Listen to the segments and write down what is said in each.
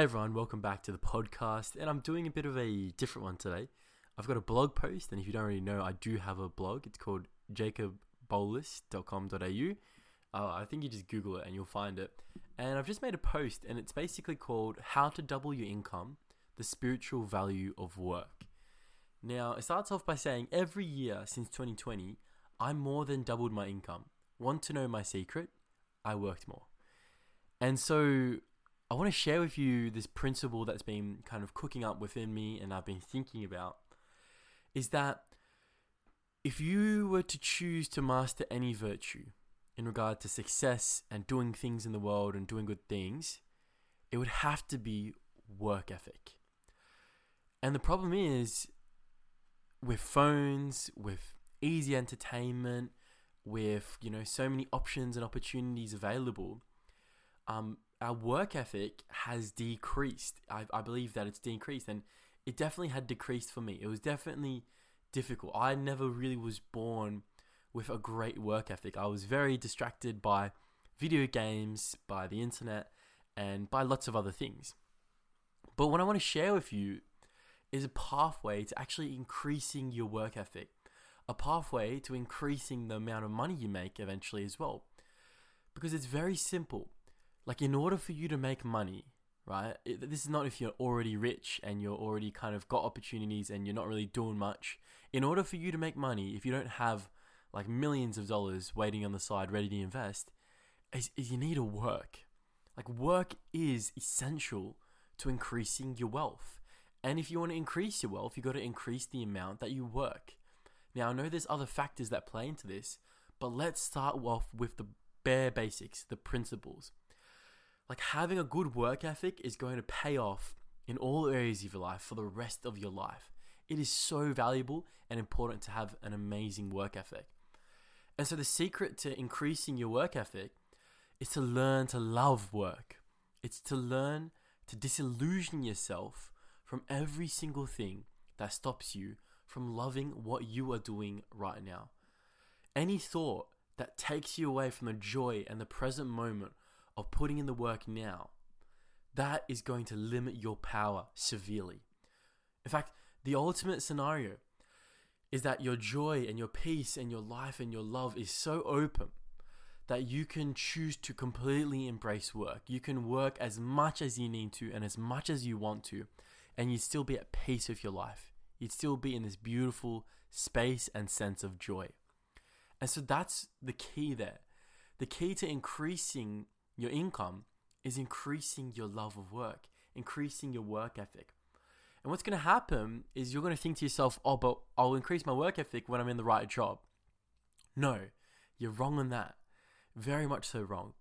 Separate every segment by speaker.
Speaker 1: Hey everyone, welcome back to the podcast. And I'm doing a bit of a different one today. I've got a blog post, and if you don't already know, I do have a blog. It's called jacobboulus.com.au. Uh, I think you just Google it and you'll find it. And I've just made a post, and it's basically called How to Double Your Income The Spiritual Value of Work. Now, it starts off by saying every year since 2020, I more than doubled my income. Want to know my secret? I worked more. And so I want to share with you this principle that's been kind of cooking up within me and I've been thinking about is that if you were to choose to master any virtue in regard to success and doing things in the world and doing good things, it would have to be work ethic. And the problem is with phones, with easy entertainment, with you know so many options and opportunities available, um, our work ethic has decreased. I, I believe that it's decreased, and it definitely had decreased for me. It was definitely difficult. I never really was born with a great work ethic. I was very distracted by video games, by the internet, and by lots of other things. But what I want to share with you is a pathway to actually increasing your work ethic, a pathway to increasing the amount of money you make eventually as well. Because it's very simple. Like, in order for you to make money, right? It, this is not if you're already rich and you're already kind of got opportunities and you're not really doing much. In order for you to make money, if you don't have like millions of dollars waiting on the side ready to invest, is, is you need to work. Like, work is essential to increasing your wealth. And if you want to increase your wealth, you've got to increase the amount that you work. Now, I know there's other factors that play into this, but let's start off with the bare basics, the principles. Like having a good work ethic is going to pay off in all areas of your life for the rest of your life. It is so valuable and important to have an amazing work ethic. And so, the secret to increasing your work ethic is to learn to love work. It's to learn to disillusion yourself from every single thing that stops you from loving what you are doing right now. Any thought that takes you away from the joy and the present moment of putting in the work now, that is going to limit your power severely. In fact, the ultimate scenario is that your joy and your peace and your life and your love is so open that you can choose to completely embrace work. You can work as much as you need to and as much as you want to, and you'd still be at peace with your life. You'd still be in this beautiful space and sense of joy. And so that's the key there. The key to increasing your income is increasing your love of work, increasing your work ethic. And what's going to happen is you're going to think to yourself, oh, but I'll increase my work ethic when I'm in the right job. No, you're wrong on that very much so wrong.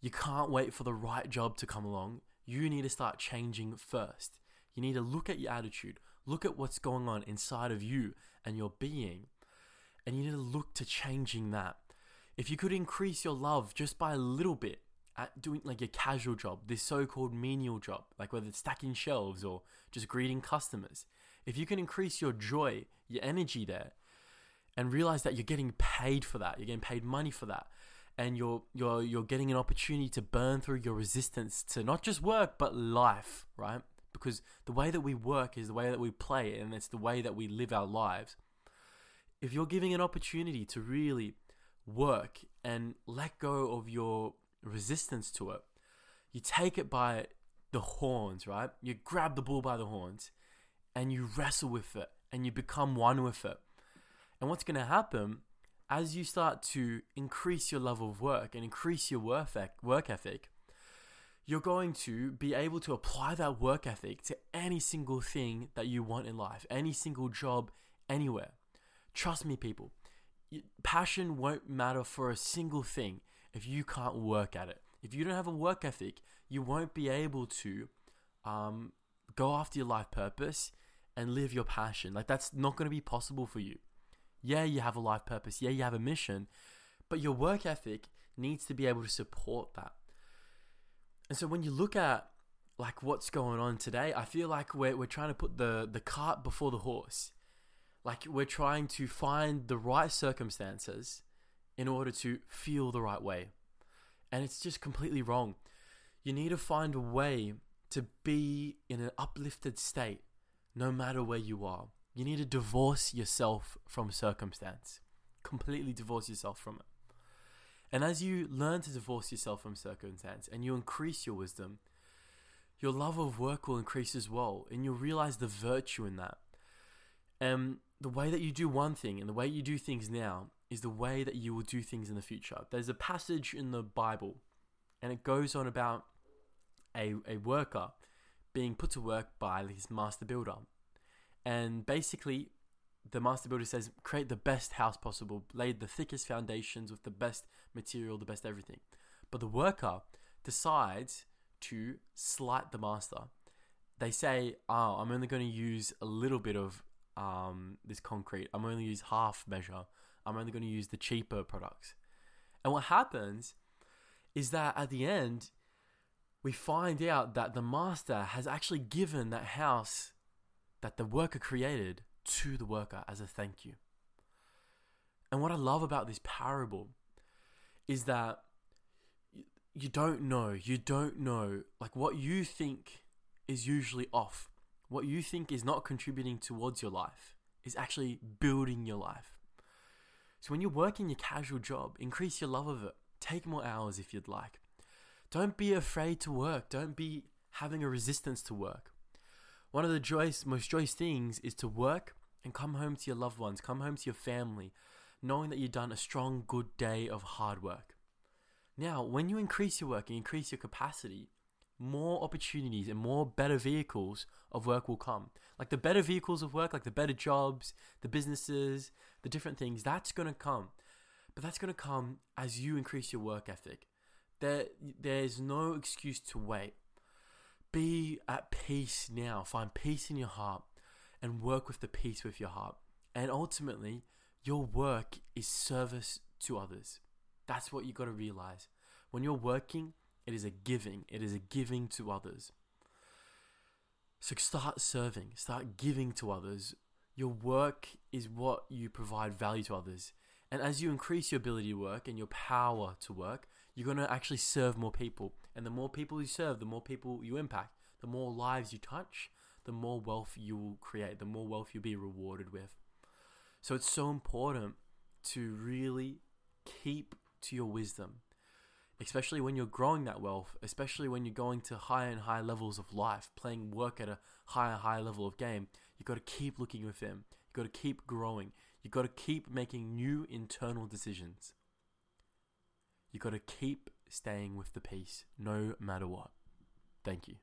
Speaker 1: You can't wait for the right job to come along. You need to start changing first. You need to look at your attitude, look at what's going on inside of you and your being, and you need to look to changing that. If you could increase your love just by a little bit at doing like a casual job, this so called menial job, like whether it's stacking shelves or just greeting customers, if you can increase your joy, your energy there, and realize that you're getting paid for that, you're getting paid money for that, and you're you're you're getting an opportunity to burn through your resistance to not just work but life, right? Because the way that we work is the way that we play and it's the way that we live our lives. If you're giving an opportunity to really work and let go of your resistance to it, you take it by the horns, right? You grab the bull by the horns and you wrestle with it and you become one with it. And what's going to happen as you start to increase your level of work and increase your work ethic, you're going to be able to apply that work ethic to any single thing that you want in life, any single job, anywhere. Trust me, people. Passion won't matter for a single thing if you can't work at it. If you don't have a work ethic, you won't be able to um, go after your life purpose and live your passion. Like, that's not going to be possible for you. Yeah, you have a life purpose. Yeah, you have a mission, but your work ethic needs to be able to support that. And so when you look at like what's going on today, I feel like we're, we're trying to put the, the cart before the horse. Like we're trying to find the right circumstances in order to feel the right way. And it's just completely wrong. You need to find a way to be in an uplifted state no matter where you are. You need to divorce yourself from circumstance, completely divorce yourself from it. And as you learn to divorce yourself from circumstance and you increase your wisdom, your love of work will increase as well, and you'll realize the virtue in that. And the way that you do one thing and the way you do things now is the way that you will do things in the future. There's a passage in the Bible, and it goes on about a, a worker being put to work by his master builder. And basically, the master builder says, create the best house possible, lay the thickest foundations with the best material, the best everything. But the worker decides to slight the master. They say, oh, I'm only going to use a little bit of um, this concrete. I'm only use half measure. I'm only going to use the cheaper products. And what happens is that at the end, we find out that the master has actually given that house that the worker created to the worker as a thank you. And what I love about this parable is that you don't know, you don't know, like what you think is usually off, what you think is not contributing towards your life, is actually building your life. So when you're working your casual job, increase your love of it. Take more hours if you'd like. Don't be afraid to work. Don't be having a resistance to work. One of the joyous, most joyous things is to work and come home to your loved ones, come home to your family, knowing that you've done a strong, good day of hard work. Now, when you increase your work and increase your capacity, more opportunities and more better vehicles of work will come. Like the better vehicles of work, like the better jobs, the businesses, the different things, that's going to come. But that's going to come as you increase your work ethic. There, there's no excuse to wait. Be at peace now. Find peace in your heart and work with the peace with your heart. And ultimately, your work is service to others. That's what you got to realize. When you're working, it is a giving, it is a giving to others. So start serving, start giving to others. Your work is what you provide value to others. And as you increase your ability to work and your power to work, you're going to actually serve more people. And the more people you serve, the more people you impact, the more lives you touch, the more wealth you will create, the more wealth you'll be rewarded with. So it's so important to really keep to your wisdom, especially when you're growing that wealth, especially when you're going to higher and higher levels of life, playing work at a higher and higher level of game. You've got to keep looking within. You've got to keep growing. You've got to keep making new internal decisions. You've got to keep staying with the peace no matter what. Thank you.